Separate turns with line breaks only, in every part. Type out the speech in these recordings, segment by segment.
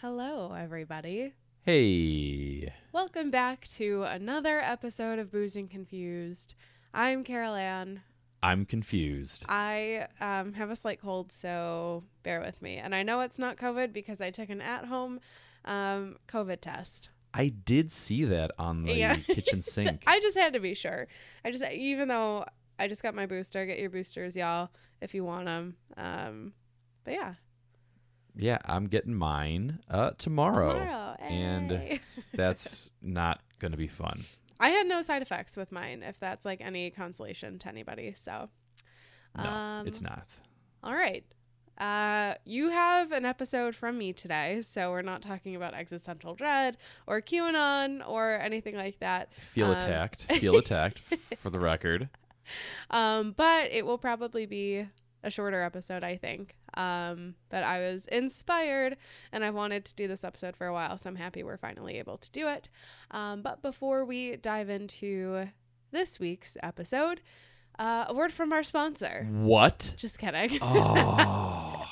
Hello, everybody.
Hey.
Welcome back to another episode of Boozed and Confused. I'm Carol Ann.
I'm confused.
I um, have a slight cold, so bear with me. And I know it's not COVID because I took an at home um, COVID test.
I did see that on the
Yeah.
kitchen sink.
I just had to be sure. I just, even though I just got my booster, get your boosters, y'all, if you want them. Um, but yeah,
yeah, I'm getting mine uh tomorrow.
tomorrow.
and. That's not going to be fun.
I had no side effects with mine, if that's like any consolation to anybody. So,
No,
Um,
it's not.
All right. Uh, you have an episode from me today, so we're not talking about existential dread or QAnon or anything like that.
Feel
um,
attacked. Feel attacked for the record.
Um, but it will probably be a shorter episode, I think. Um, but I was inspired and I've wanted to do this episode for a while, so I'm happy we're finally able to do it. Um, but before we dive into this week's episode, uh, a word from our sponsor.
What?
Just kidding.
Oh.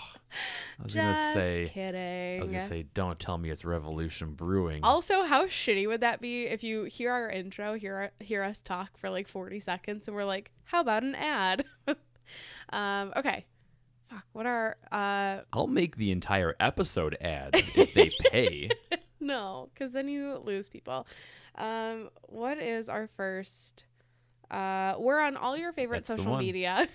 I was going to say
kidding.
I was to say don't tell me it's Revolution Brewing.
Also, how shitty would that be if you hear our intro, hear hear us talk for like 40 seconds, and we're like, "How about an ad?" um, okay. Fuck. What are uh?
I'll make the entire episode ads if they pay.
No, because then you lose people. Um, what is our first? Uh, we're on all your favorite
That's
social media.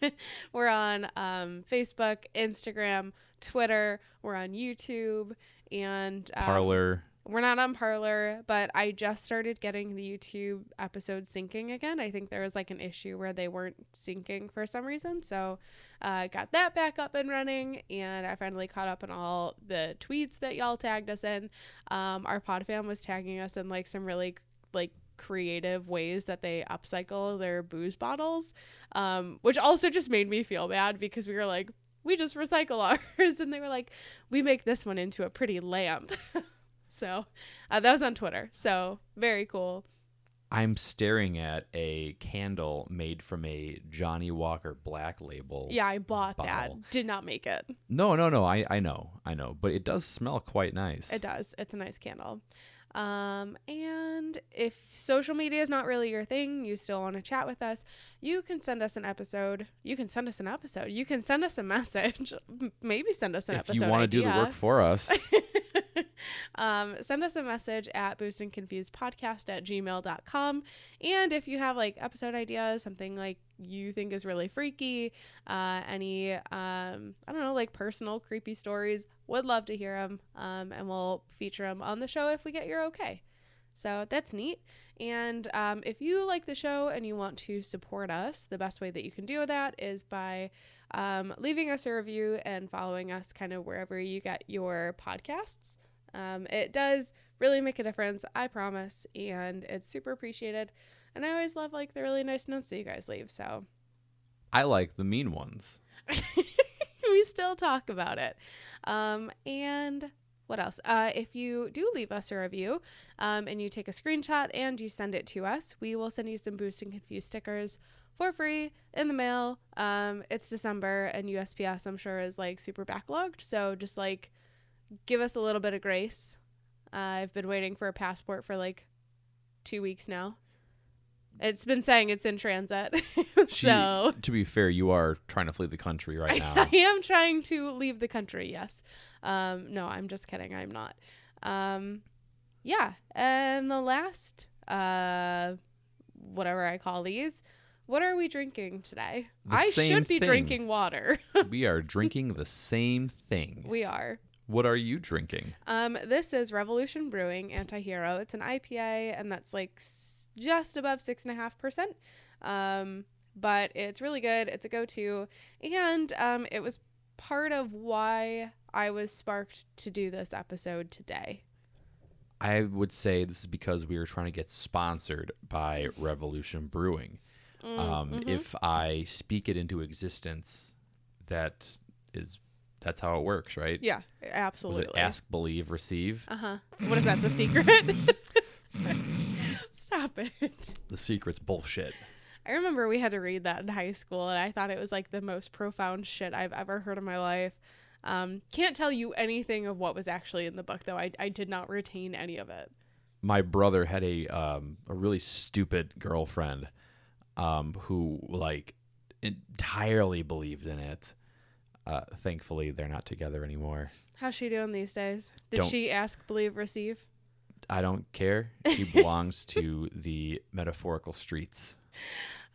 we're on um, Facebook, Instagram, Twitter. We're on YouTube, and um,
Parler.
We're not on Parler, but I just started getting the YouTube episodes syncing again. I think there was like an issue where they weren't syncing for some reason. So uh, got that back up and running, and I finally caught up on all the tweets that y'all tagged us in. Um, our pod fam was tagging us in like some really like creative ways that they upcycle their booze bottles, um, which also just made me feel bad because we were like, we just recycle ours, and they were like, we make this one into a pretty lamp. So uh, that was on Twitter. So very cool.
I'm staring at a candle made from a Johnnie Walker Black Label.
Yeah, I bought
Bottle.
that. Did not make it.
No, no, no. I, I know, I know, but it does smell quite nice.
It does. It's a nice candle. Um, and if social media is not really your thing, you still want to chat with us, you can send us an episode. You can send us an episode. You can send us a message. Maybe send us an
if
episode.
If you want to do the work for us,
um, send us a message at boozed and confused podcast at gmail.com. And if you have like episode ideas, something like you think is really freaky, uh, any, um, I don't know, like personal creepy stories, would love to hear them. Um, and we'll feature them on the show if we get your okay. So that's neat. And um, if you like the show and you want to support us, the best way that you can do that is by um, leaving us a review and following us kind of wherever you get your podcasts. Um, it does really make a difference, I promise, and it's super appreciated. And I always love like the really nice notes that you guys leave. So
I like the mean ones.
we still talk about it. Um, and what else? Uh, if you do leave us a review um, and you take a screenshot and you send it to us, we will send you some Boozed and Confused stickers for free in the mail. Um, it's December and USPS, I'm sure, is like super backlogged. So just like give us a little bit of grace. Uh, I've been waiting for a passport for like two weeks now. It's been saying it's in transit.
She-
so
to be fair, you are trying to flee the country right now.
I am trying to leave the country. Yes. Um, no, I'm just kidding. I'm not. Um, yeah. And the last, uh, whatever I call these, what are we drinking today?
The
I should be
thing.
drinking water.
we are drinking the same thing.
we are.
What are you drinking?
Um, this is Revolution Brewing Antihero. It's an IPA, and that's like s- just above six and a half percent. Um, but it's really good. It's a go-to, and um, it was part of why I was sparked to do this episode today.
I would say this is because we were trying to get sponsored by Revolution Brewing.
Mm,
Um,
mhm.
If I speak it into existence, that is that's how it works, right?
yeah, absolutely.
Was it ask, believe, receive?
Uh huh. What is that? The secret? Stop it.
The secret's bullshit.
I remember we had to read that in high school, and I thought it was like the most profound shit I've ever heard in my life. Um, can't tell you anything of what was actually in the book, though. I, I did not retain any of it.
my brother had a um, a really stupid girlfriend um, who like entirely believed in it. Uh, thankfully, they're not together anymore.
How's she doing these days? Did
Don't-
she ask, believe, receive?
I don't care. She belongs to the metaphorical streets.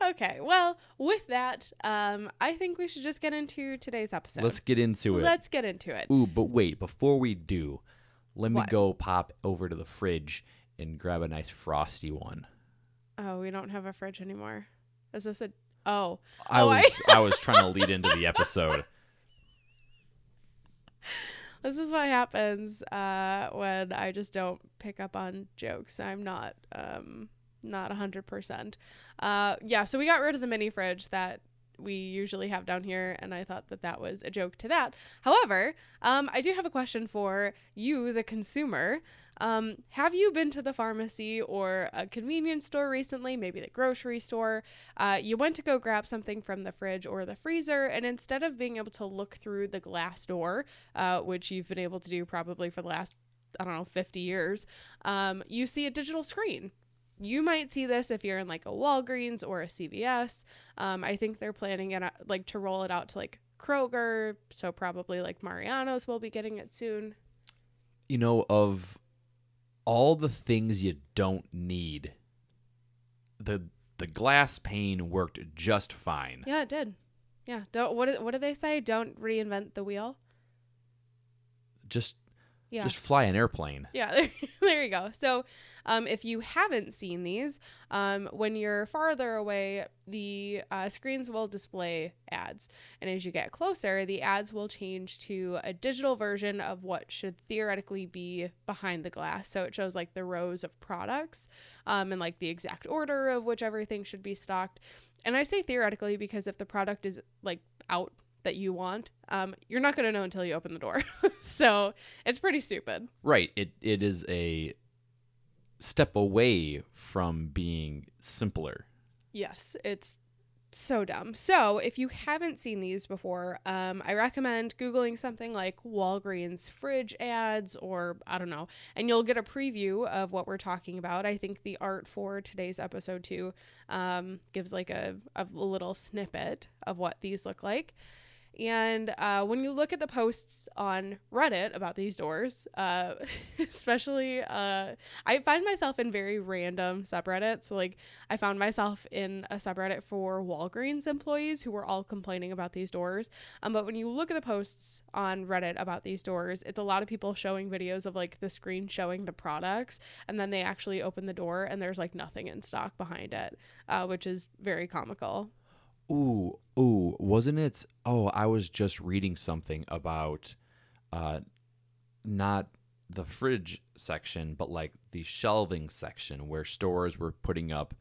Okay, well, with that, um, I think we should just get into today's episode.
Let's get into it.
Let's get into it.
Ooh, but wait, before we do, let me
What?
go pop over to the fridge and grab a nice frosty one.
Oh, we don't have a fridge anymore. Is this a? Oh,
I
Oh,
was
I-
I was trying to lead into the episode.
this is what happens uh, when I just don't pick up on jokes. I'm not um, not a hundred percent. Uh, yeah, so we got rid of the mini fridge that we usually have down here, and I thought that that was a joke to that. However, um, I do have a question for you, the consumer. Um, have you been to the pharmacy or a convenience store recently, maybe the grocery store? Uh, you went to go grab something from the fridge or the freezer, and instead of being able to look through the glass door, uh, which you've been able to do probably for the last, I don't know, 50 years, um, you see a digital screen. You might see this if you're in like a Walgreens or a CVS. Um, I think they're planning it out, like to roll it out to like Kroger, so probably like Mariano's will be getting it soon.
You know, of all the things you don't need, the the glass pane worked just fine.
Yeah, it did. Yeah. Don't what do- what do they say? Don't reinvent the wheel.
Just
Yeah.
just fly an airplane.
Yeah, there, there you go. So, um, if you haven't seen these, um, when you're farther away, the uh, screens will display ads. And as you get closer, the ads will change to a digital version of what should theoretically be behind the glass. So it shows like the rows of products um, and like the exact order of which everything should be stocked. And I say theoretically because if the product is like out that you want, um, you're not going to know until you open the door. so it's pretty stupid.
Right. It it is a step away from being simpler.
Yes, it's so dumb. So, if you haven't seen these before, um, I recommend Googling something like Walgreens fridge ads, or I don't know, and you'll get a preview of what we're talking about. I think the art for today's episode, too, um, gives like a, a little snippet of what these look like. And uh, when you look at the posts on Reddit about these doors, uh, especially, uh, I find myself in very random subreddits. So, like, I found myself in a subreddit for Walgreens employees who were all complaining about these doors. Um, but when you look at the posts on Reddit about these doors, it's a lot of people showing videos of like the screen showing the products, and then they actually open the door and there's like nothing in stock behind it, uh, which is very comical.
Ooh, ooh, wasn't it? Oh, I was just reading something about uh not the fridge section, but like the shelving section where stores were putting up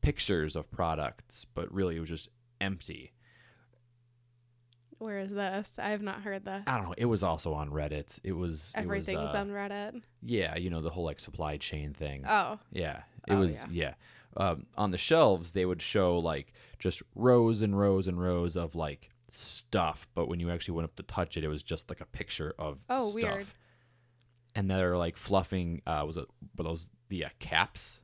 pictures of products, but really it was just empty.
Where is this? I have not heard this.
I don't know. It was also on Reddit. It was it was,
Everything's
uh,
on Reddit.
Yeah, you know the whole like supply chain thing.
Oh,
Yeah, it
Oh,
was. Yeah, Um, on the shelves they would show like just rows and rows and rows of like stuff, but when you actually went up to touch it, it was just like a picture of
Oh,
stuff.
weird.
And they're like fluffing. Uh, was it were those the uh, caps,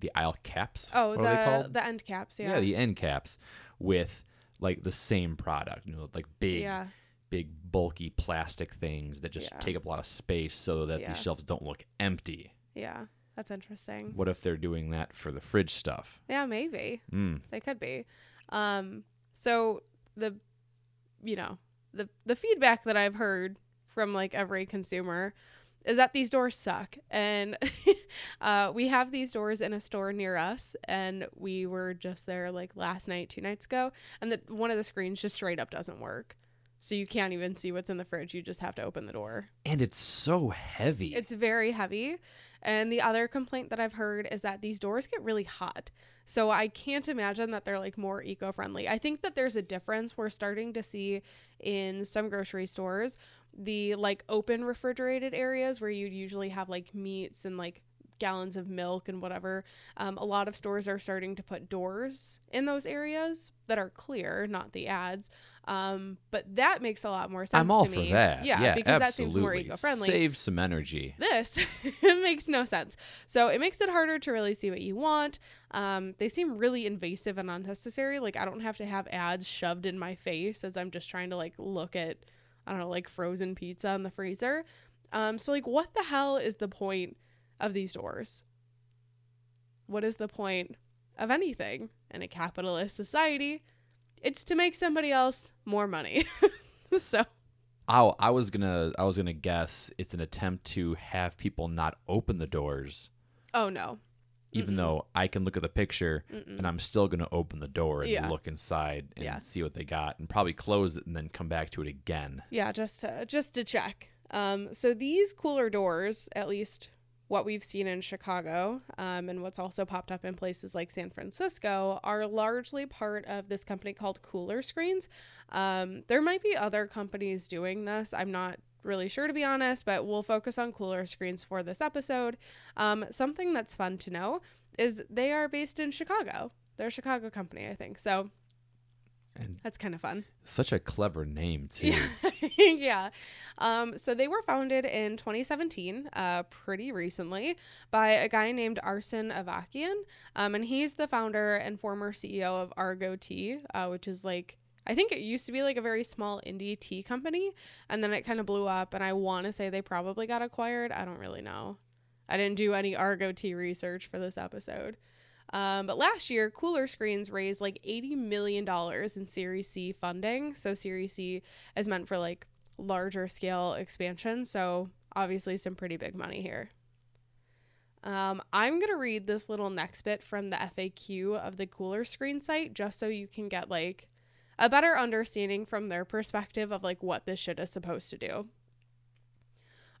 the aisle caps?
oh,
what are they
the
called?
the end caps. Yeah.
yeah, the end caps with like the same product. You know, like big,
yeah.
big bulky plastic things that just
Yeah.
take up a lot of space, so that
Yeah.
these shelves don't look empty.
Yeah. That's interesting.
What if they're doing that for the fridge stuff?
Yeah, maybe.
Mm.
They could be. Um, so the, you know, the the feedback that I've heard from like every consumer is that these doors suck, and uh, we have these doors in a store near us, and we were just there like last night, two nights ago, and the one of the screens just straight up doesn't work. So you can't even see what's in the fridge. You just have to open the door.
And it's so heavy.
It's very heavy. And the other complaint that I've heard is that these doors get really hot. So I can't imagine that they're like more eco friendly. I think that there's a difference we're starting to see in some grocery stores. The like open refrigerated areas where you'd usually have like meats and like gallons of milk and whatever. Um, a lot of stores are starting to put doors in those areas that are clear, not the ads. Um, but that makes a lot more sense.
I'm all
to
for
me.
that.
Yeah, because that seems more eco-friendly.
Save some energy.
This it makes no sense. So it makes it harder to really see what you want. Um, they seem really invasive and unnecessary. Like I don't have to have ads shoved in my face as I'm just trying to like look at I don't know like frozen pizza in the freezer. Um, so like what the hell is the point of these doors? What is the point of anything in a capitalist society? It's to make somebody else more money. so
Oh, I was gonna I was gonna guess it's an attempt to have people not open the doors,
oh no.
even
Mm-mm.
though I can look at the picture
Mm-mm.
and I'm still gonna open the door and
Yeah.
look inside and
Yeah.
see what they got and probably close it and then come back to it again.
Yeah, just to, just to check. Um, so these cooler doors, at least what we've seen in Chicago, um, and what's also popped up in places like San Francisco, are largely part of this company called Cooler Screens. Um, there might be other companies doing this. I'm not really sure to be honest, but we'll focus on Cooler Screens for this episode. Um, something that's fun to know is they are based in Chicago. They're a Chicago company, I think. So
And
that's kind of fun.
such a clever name too.
yeah. Um, so they were founded in 2017, uh, pretty recently, by a guy named Arsen Avakian. Um, and he's the founder and former CEO of Argo Tea, uh, which is like, I think it used to be like a very small indie tea company. And then it kind of blew up. And I want to say they probably got acquired. I don't really know. I didn't do any Argo Tea research for this episode. Um, but last year, Cooler Screens raised like $80 million in Series C funding. So, Series C is meant for like larger scale expansion. So, obviously, some pretty big money here. Um, I'm going to read this little next bit from the FAQ of the Cooler Screen site just so you can get like a better understanding from their perspective of like what this shit is supposed to do.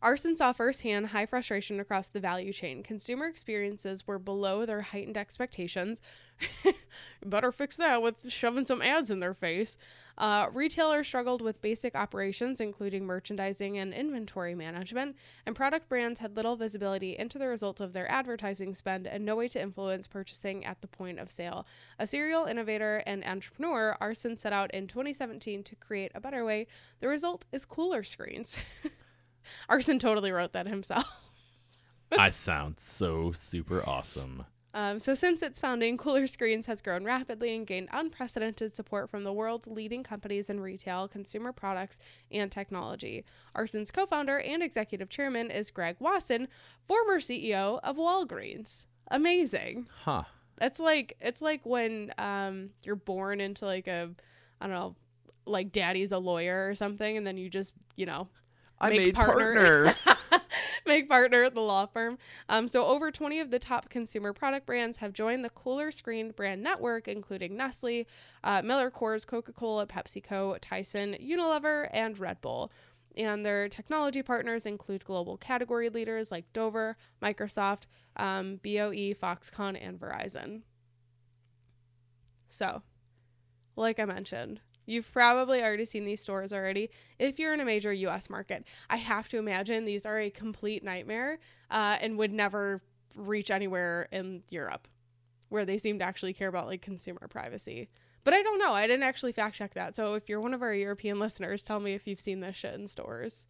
Arsen saw firsthand high frustration across the value chain. Consumer experiences were below their heightened expectations. Better fix that with shoving some ads in their face. Uh, retailers struggled with basic operations, including merchandising and inventory management, and product brands had little visibility into the results of their advertising spend and no way to influence purchasing at the point of sale. A serial innovator and entrepreneur, Arsen set out in 2017 to create a better way. The result is cooler screens. Arsen totally wrote that himself.
I sound so super awesome.
Um, so, since its founding, Cooler Screens has grown rapidly and gained unprecedented support from the world's leading companies in retail, consumer products, and technology. Arsen's co founder and executive chairman is Greg Wasson, former CEO of Walgreens. Amazing.
Huh.
It's like it's like when um, you're born into like a I don't know, like daddy's a lawyer or something, and then you just you know
I
Make
made
partner.
partner.
make partner at the law firm. Um, so over 20 of the top consumer product brands have joined the Cooler Screen brand network, including Nestle, uh, Miller Coors, Coca-Cola, PepsiCo, Tyson, Unilever, and Red Bull. And their technology partners include global category leaders like Dover, Microsoft, um, BOE, Foxconn, and Verizon. So, like I mentioned, You've probably already seen these stores already if you're in a major US market. I have to imagine these are a complete nightmare uh, and would never reach anywhere in Europe where they seem to actually care about like consumer privacy. But I don't know. I didn't actually fact check that. So if you're one of our European listeners, tell me if you've seen this shit in stores.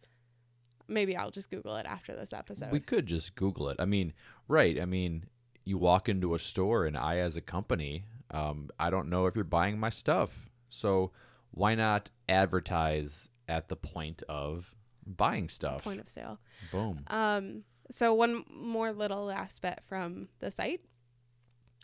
Maybe I'll just Google it after this episode.
we could just Google it. I mean, right. I mean, you walk into a store, and I, as a company, um, I don't know if you're buying my stuff. So why not advertise at the point of buying stuff?
Point of sale.
Boom.
Um, so one more little last bit from the site.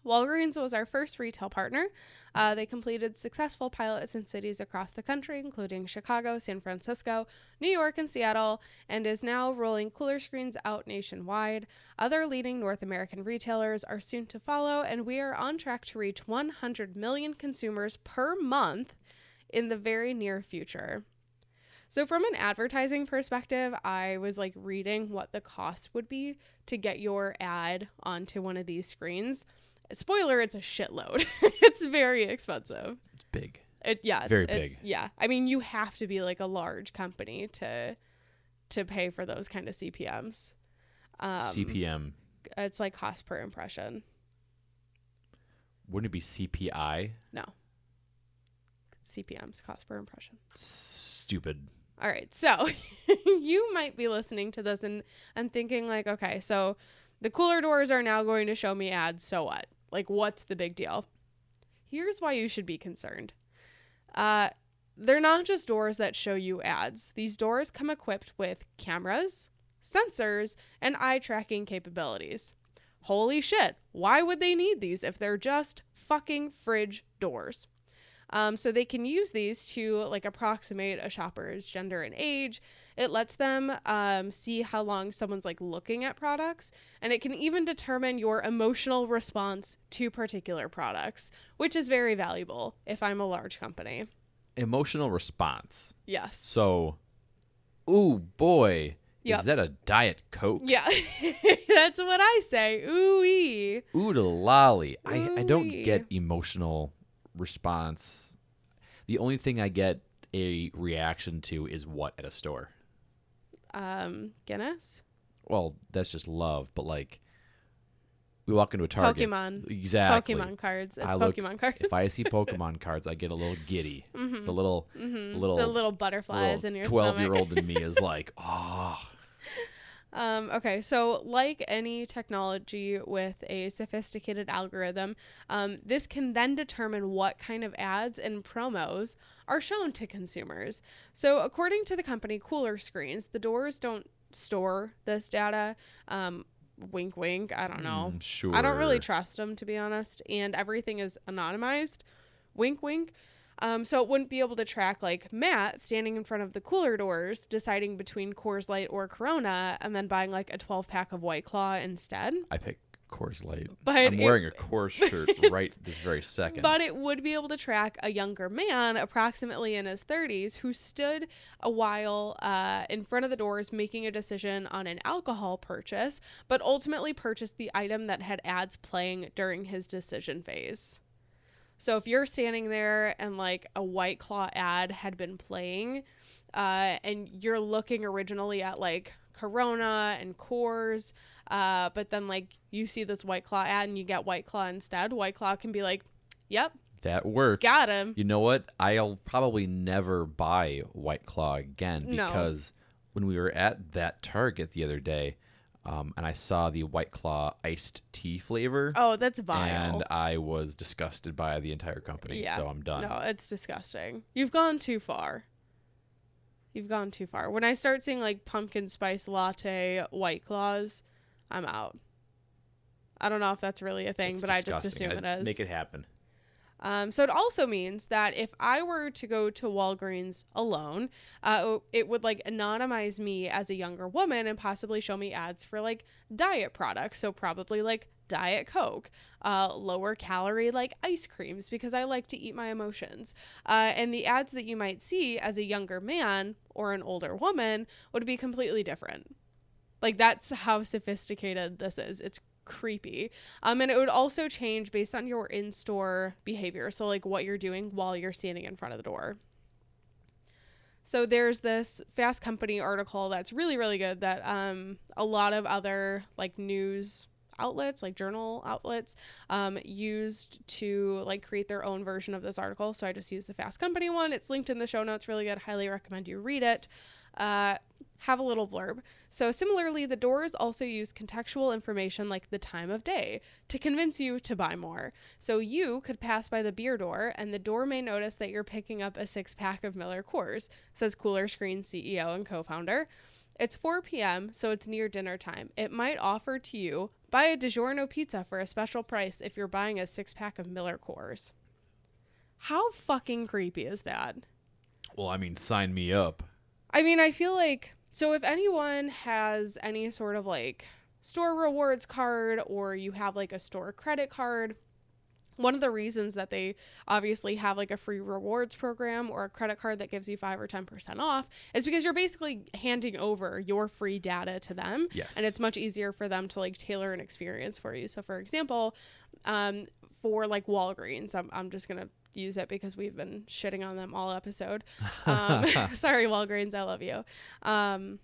Walgreens was our first retail partner. Uh, they completed successful pilots in cities across the country, including Chicago, San Francisco, New York, and Seattle, and is now rolling cooler screens out nationwide. Other leading North American retailers are soon to follow, and we are on track to reach 100 million consumers per month in the very near future. So, from an advertising perspective, I was like reading what the cost would be to get your ad onto one of these screens. Spoiler, it's a shitload. it's very expensive.
It's big.
It yeah, it's,
Very
it's-
big.
Yeah, I mean, you have to be like a large company to to pay for those kind of CPMS. Um,
CPM.
It's like cost per impression.
Wouldn't it be CPI?
No. CPMs, cost per impression.
Stupid.
All right. So you might be listening to this and, and thinking, like, okay, so the cooler doors are now going to show me ads. So what? Like, what's the big deal? Here's why you should be concerned. Uh, they're not just doors that show you ads, these doors come equipped with cameras, sensors, and eye tracking capabilities. Holy shit, why would they need these if they're just fucking fridge doors? Um, so they can use these to like approximate a shopper's gender and age. It lets them um, see how long someone's like looking at products, and it can even determine your emotional response to particular products, which is very valuable if I'm a large company.
Emotional response.
Yes.
So, ooh boy,
Yep.
is that a diet coke?
Yeah, that's what I say. Ooh ee.
Ooh the lolly. I, I don't get emotional response. The only thing I get a reaction to is what at a store.
Um, Guinness,
Well, that's just love, but like we walk into a Target.
Pokemon,
Exactly.
Pokemon cards. It's
I look-
Pokemon cards.
If I see Pokemon cards, I get a little giddy.
Mhm.
The little
Mhm.
little-
the little butterflies in your
Twelve-year-old in me is like, oh,
Um, okay, so like any technology with a sophisticated algorithm, um, this can then determine what kind of ads and promos are shown to consumers. So, according to the company Cooler Screens, the doors don't store this data. Um, wink, wink. I don't know.
mm, sure.
I don't really trust them to be honest, and everything is anonymized. Wink, wink. Um, so it wouldn't be able to track like Matt standing in front of the cooler doors, deciding between Coors Light or Corona, and then buying like a 12 pack of White Claw instead.
I pick Coors Light.
But
I'm
it-
wearing a Coors shirt right this very second.
But it would be able to track a younger man, approximately in his 30s, who stood a while uh, in front of the doors making a decision on an alcohol purchase, but ultimately purchased the item that had ads playing during his decision phase. So if you're standing there and like a White Claw ad had been playing, uh, and you're looking originally at like Corona and Coors, uh, but then like you see this White Claw ad and you get White Claw instead, White Claw can be like, "Yep,
that works.
got him."
You know what? I'll probably never buy White Claw again
No.
because when we were at that Target the other day, um, and I saw the White Claw iced tea flavor,
Oh, that's vile.
and I was disgusted by the entire company.
Yeah.
So I'm done.
No, it's disgusting. You've gone too far. You've gone too far. When I start seeing like pumpkin spice latte white claws, I'm out. I don't know if that's really a thing,
It's
but I just assume
I'd
it is.
Make it happen.
Um, so it also means that if I were to go to Walgreens alone, uh, it would like anonymize me as a younger woman and possibly show me ads for like diet products. So probably like Diet Coke, uh, lower calorie like ice creams because I like to eat my emotions. Uh, and the ads that you might see as a younger man or an older woman would be completely different. Like that's how sophisticated this is. It's creepy. Um, and it would also change based on your in store behavior. So, like what you're doing while you're standing in front of the door. So, there's this Fast Company article that's really, really good that um, a lot of other like news outlets like journal outlets um, used to like create their own version of this article so i just used the fast company one it's linked in the show notes really good highly recommend you read it uh, have a little blurb so similarly the doors also use contextual information like the time of day to convince you to buy more so you could pass by the beer door and the door may notice that you're picking up a six pack of miller coors says cooler screen ceo and co-founder it's 4 p.m., so it's near dinner time. It might offer to you buy a DiGiorno pizza for a special price if you're buying a six pack of Miller Coors. How fucking creepy is that?
Well, I mean, sign me up.
I mean, I feel like so if anyone has any sort of like store rewards card or you have like a store credit card, one of the reasons that they obviously have like a free rewards program or a credit card that gives you 5 or 10% off is because you're basically handing over your free data to them
Yes.
and it's much easier for them to like tailor an experience for you so for example um, for like walgreens I'm, I'm just gonna use it because we've been shitting on them all episode. Um, sorry walgreens i love you. Um,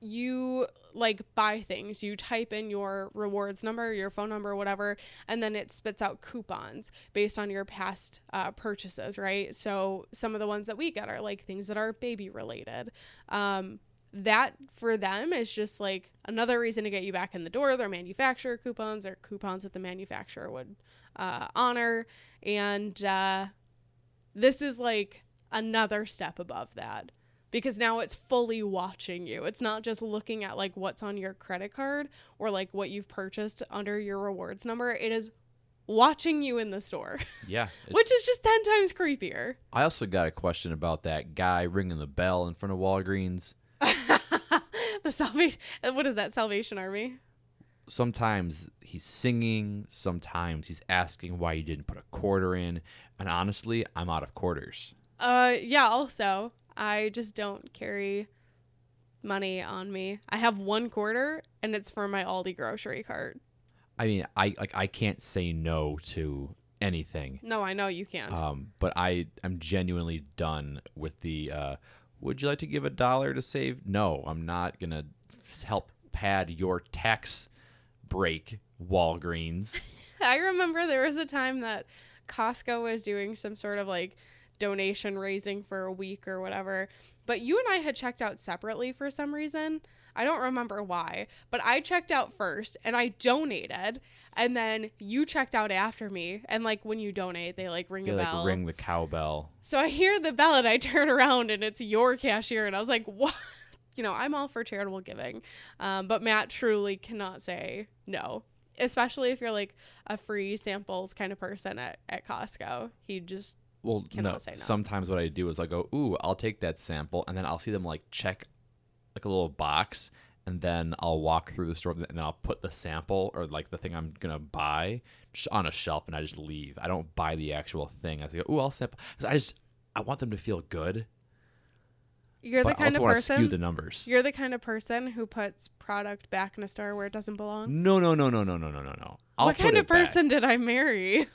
you like buy things. You type in your rewards number your phone number whatever and then it spits out coupons based on your past uh, purchases right? So some of the ones that we get are like things that are baby related. Um, that for them is just like another reason to get you back in the door. Their manufacturer coupons or coupons that the manufacturer would uh, honor and uh, this is like another step above that because now it's fully watching you. It's not just looking at like what's on your credit card or like what you've purchased under your rewards number. It is watching you in the store,
yeah.
which is just 10 times creepier.
I also got a question about that guy ringing the bell in front of Walgreens.
the salvation what is that Salvation Army?
Sometimes he's singing, sometimes he's asking why you didn't put a quarter in, and honestly, I'm out of quarters.
Uh yeah, also, I just don't carry money on me. I have one quarter and it's for my Aldi grocery cart.
I mean, I like I can't say no to anything.
No, I know you can't.
Um, but I I'm genuinely done with the. Uh, would you like to give a dollar to save? No, I'm not gonna help pad your tax break, Walgreens.
I remember there was a time that Costco was doing some sort of like donation raising for a week or whatever. But you and I had checked out separately for some reason. I don't remember why, but I checked out first and I donated. And then you checked out after me. And like when you donate, they like ring
They
a
like
bell.
ring the cowbell.
So I hear the bell and I turn around and it's your cashier. And I was like, what? You know, I'm all for charitable giving. Um, but Matt truly cannot say no, especially if you're like a free samples kind of person at, at Costco. He just,
Well,
Cannot
no.
say no.
Sometimes what I do is I go, ooh, I'll take that sample, and then I'll see them like check like a little box, and then I'll walk through the store, and then I'll put the sample or like the thing I'm gonna buy just on a shelf, and I just leave. I don't buy the actual thing. I say, ooh, I'll sample. I just I want them to feel good,
you're
but
the
I
kind
also
of
to skew
person.
the numbers.
You're the kind of person who puts product back in a store where it doesn't belong.
No, no, no, no, no, no, no, no, no. I'll
what kind of
back.
person did I marry?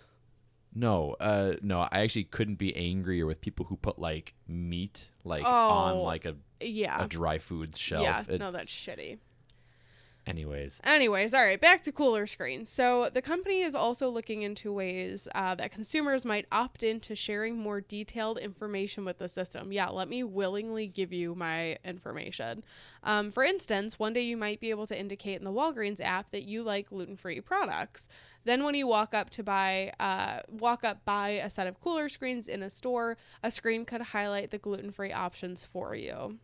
No, uh, no. I actually couldn't be angrier with people who put like meat like on
Oh,
like a,
Yeah.
a dry food shelf.
Yeah. No, that's shitty.
Anyways,
Anyways, all right, back to cooler screens. So the company is also looking into ways uh, that consumers might opt into sharing more detailed information with the system. Yeah, let me willingly give you my information. Um, for instance, one day you might be able to indicate in the Walgreens app that you like gluten-free products. Then, when you walk up to buy, uh, walk up buy a set of cooler screens in a store, a screen could highlight the gluten-free options for you.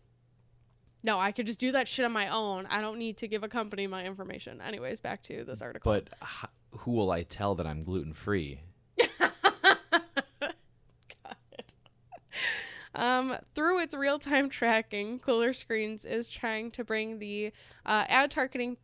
No, I could just do that shit on my own. I don't need to give a company my information. Anyways, back to this article.
but h- who will I tell that I'm gluten free?
Um, through its real-time tracking, Cooler Screens is trying to bring the uh, ad targeting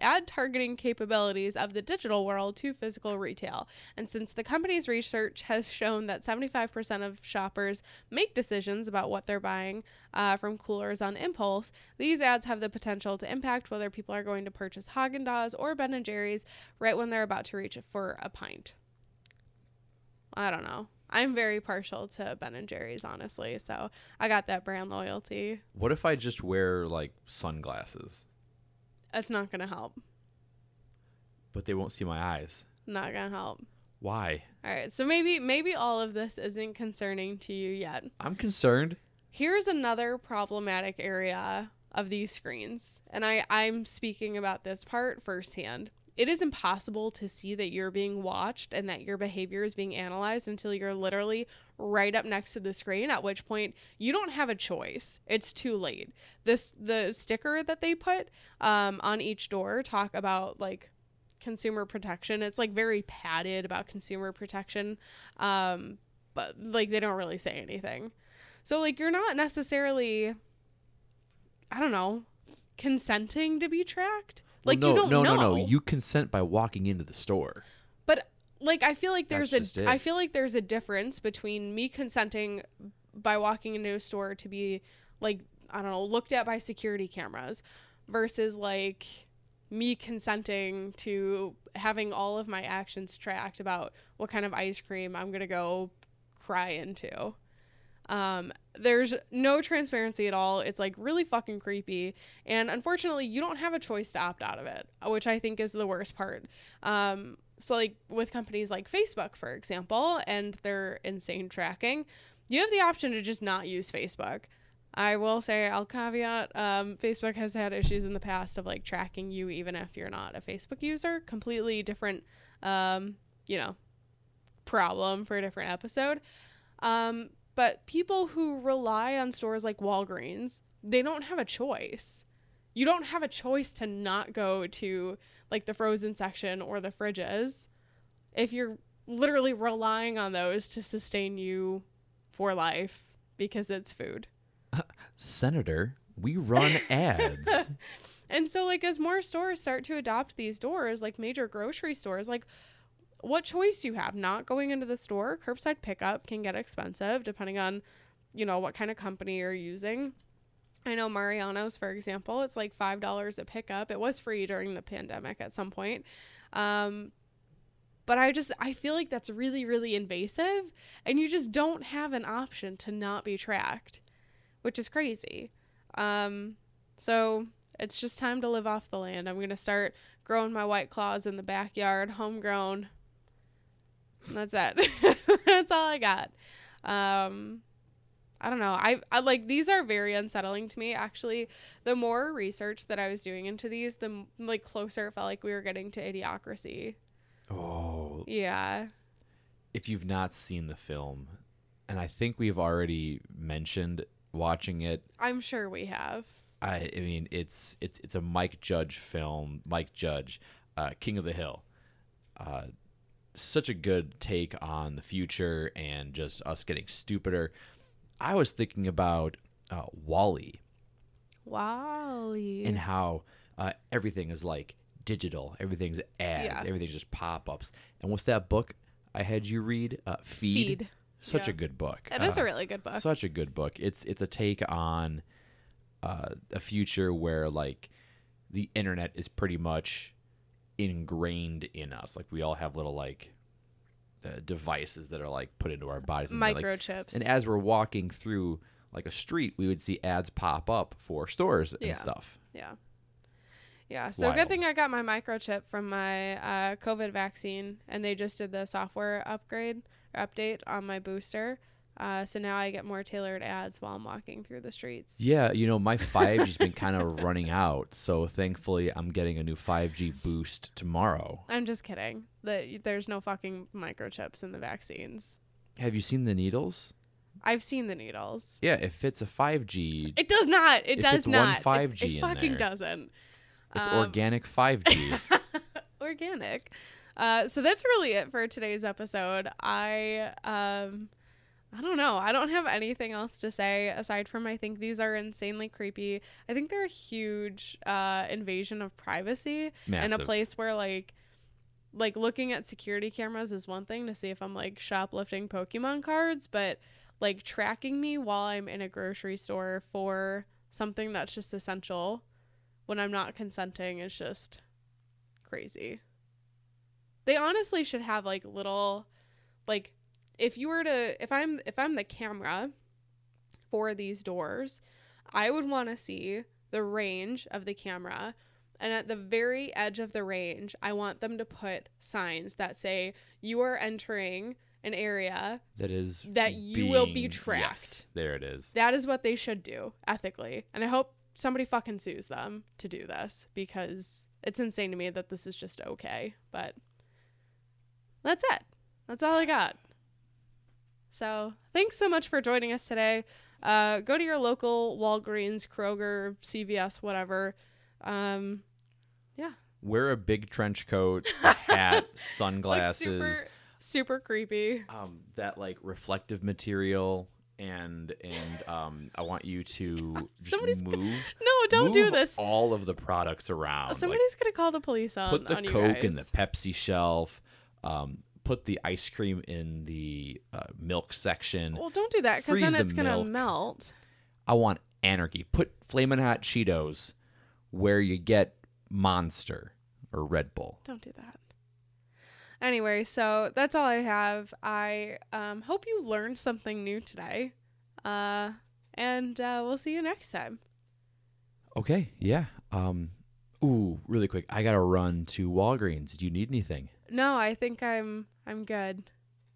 ad targeting capabilities of the digital world to physical retail. And since the company's research has shown that 75% of shoppers make decisions about what they're buying uh, from coolers on impulse, these ads have the potential to impact whether people are going to purchase Haagen-Dazs or Ben & Jerry's right when they're about to reach for a pint. I don't know. I'm very partial to Ben and Jerry's, honestly. So I got that brand loyalty.
What if I just wear like sunglasses,
It's not gonna help.
but they won't see my eyes?
Not gonna help.
Why?
All right. So maybe maybe all of this isn't concerning to you yet.
I'm concerned.
Here's another problematic area of these screens, and I I'm speaking about this part firsthand. It is impossible to see that you're being watched and that your behavior is being analyzed until you're literally right up next to the screen at which point you don't have a choice. It's too late. This the sticker that they put um, on each door talk about like consumer protection. It's like very padded about consumer protection um, but like they don't really say anything. So like you're not necessarily i don't know consenting to be tracked like
Well,
you
no,
don't
no,
know
no, no. You consent by walking into the store.
but like I feel like there's a feel like there's a difference between me consenting by walking into a store to be like I don't know looked at by security cameras versus like me consenting to having all of my actions tracked about what kind of ice cream I'm gonna go cry into. Um, there's no transparency at all. It's like really fucking creepy. And unfortunately, you don't have a choice to opt out of it, which I think is the worst part. Um, so, like with companies like Facebook, for example, and their insane tracking, you have the option to just not use Facebook. I will say, I'll caveat um, Facebook has had issues in the past of like tracking you even if you're not a Facebook user. Completely different, um, you know, problem for a different episode. Um, but people who rely on stores like Walgreens, they don't have a choice. You don't have a choice to not go to like the frozen section or the fridges if you're literally relying on those to sustain you for life because it's food.
Senator, we run ads.
And so like as more stores start to adopt these doors, like major grocery stores, like what choice do you have? Not going into the store, curbside pickup can get expensive depending on, you know, what kind of company you're using. I know Mariano's, for example, it's like five dollars a pickup. It was free during the pandemic at some point. Um, but I just I feel like that's really, really invasive and you just don't have an option to not be tracked, which is crazy. Um, so it's just time to live off the land. I'm gonna start growing my white claws in the backyard, homegrown. That's it. That's all I got. Um, I don't know. I, I like these are very unsettling to me. Actually, the more research that I was doing into these, the like closer it felt like we were getting to idiocracy.
oh,
Yeah.
if you've not seen the film, and I think we've already mentioned watching it.
I'm sure we have.
I, I mean, it's it's it's a Mike Judge film. Mike Judge, uh, King of the Hill. Uh, such a good take on the future and just us getting stupider. I was thinking about uh, WALL-E
WALL-E.
and how uh, everything is like digital. Everything's ads.
Yeah.
Everything's just pop ups. And what's that book I had you read? Uh, Feed.
Feed.
Such
Yeah.
a good book.
It is
Uh,
a really good book.
Such a good book. It's it's a take on uh, a future where like the internet is pretty much ingrained in us. Like we all have little like uh, devices that are like put into our bodies. And they're, like,
Microchips.
and as we're walking through like a street, we would see ads pop up for stores and
Yeah.
stuff.
Yeah. Yeah. So good thing I got my microchip from my uh, COVID vaccine, and they just did the software upgrade or update on my booster. Uh, so now I get more tailored ads while I'm walking through the streets.
Yeah, you know, my 5G's been kind of running out, so thankfully I'm getting a new 5G boost tomorrow.
I'm just kidding. The, there's no fucking microchips in the vaccines.
Have you seen the needles?
I've seen the needles.
Yeah, if it's a 5G,
It does not. It does
it's one
not. It-
5G
It,
in
fucking
there.
doesn't.
it's
um,
organic 5G.
organic. Uh, so that's really it for today's episode. I um, I don't know. I don't have anything else to say aside from I think these are insanely creepy. I think they're a huge uh, invasion of privacy in a place where like like looking at security cameras is one thing to see if I'm like shoplifting Pokemon cards, but like tracking me while I'm in a grocery store for something that's just essential when I'm not consenting is just crazy. They honestly should have like little like if you were to if I'm if I'm the camera for these doors, I would want to see the range of the camera and at the very edge of the range, I want them to put signs that say you are entering an area
that is
that you will be tracked.
Yes, there it is.
That is what they should do ethically. And I hope somebody fucking sues them to do this because it's insane to me that this is just okay. But that's it. That's all I got. So thanks so much for joining us today. Uh, go to your local Walgreens, Kroger, CVS, whatever. Um,
Wear a big trench coat, a hat,
like
sunglasses,
super, super creepy.
um, that like reflective material, and and um, I want you to just
Somebody's
move.
No, don't do
move
this.
All of the products around. like,
Somebody's gonna call the police on,
put the
on you
Coke in the Pepsi shelf. Um, put the ice cream in the uh, milk section.
Well, don't do that because then
the
it's gonna melt.
I want anarchy. Put Flamin' Hot Cheetos where you get Monster or Red Bull.
Don't do that. Anyway, so that's all I have. I um, hope you learned something new today. Uh, and uh, we'll see you next time.
Okay, yeah. Um, ooh, really quick. I gotta run to Walgreens. Do you need anything?
No, I think I'm I'm good,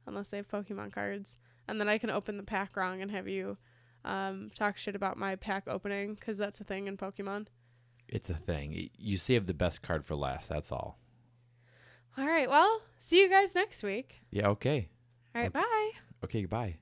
unless they have Pokemon cards, and then I can open the pack wrong and have you um, talk shit about my pack opening because that's a thing in Pokemon.
It's a thing. You save the best card for last. That's all.
All right, well, see you guys next week.
Yeah. Okay.
All right,
Okay.
bye.
Okay. Goodbye.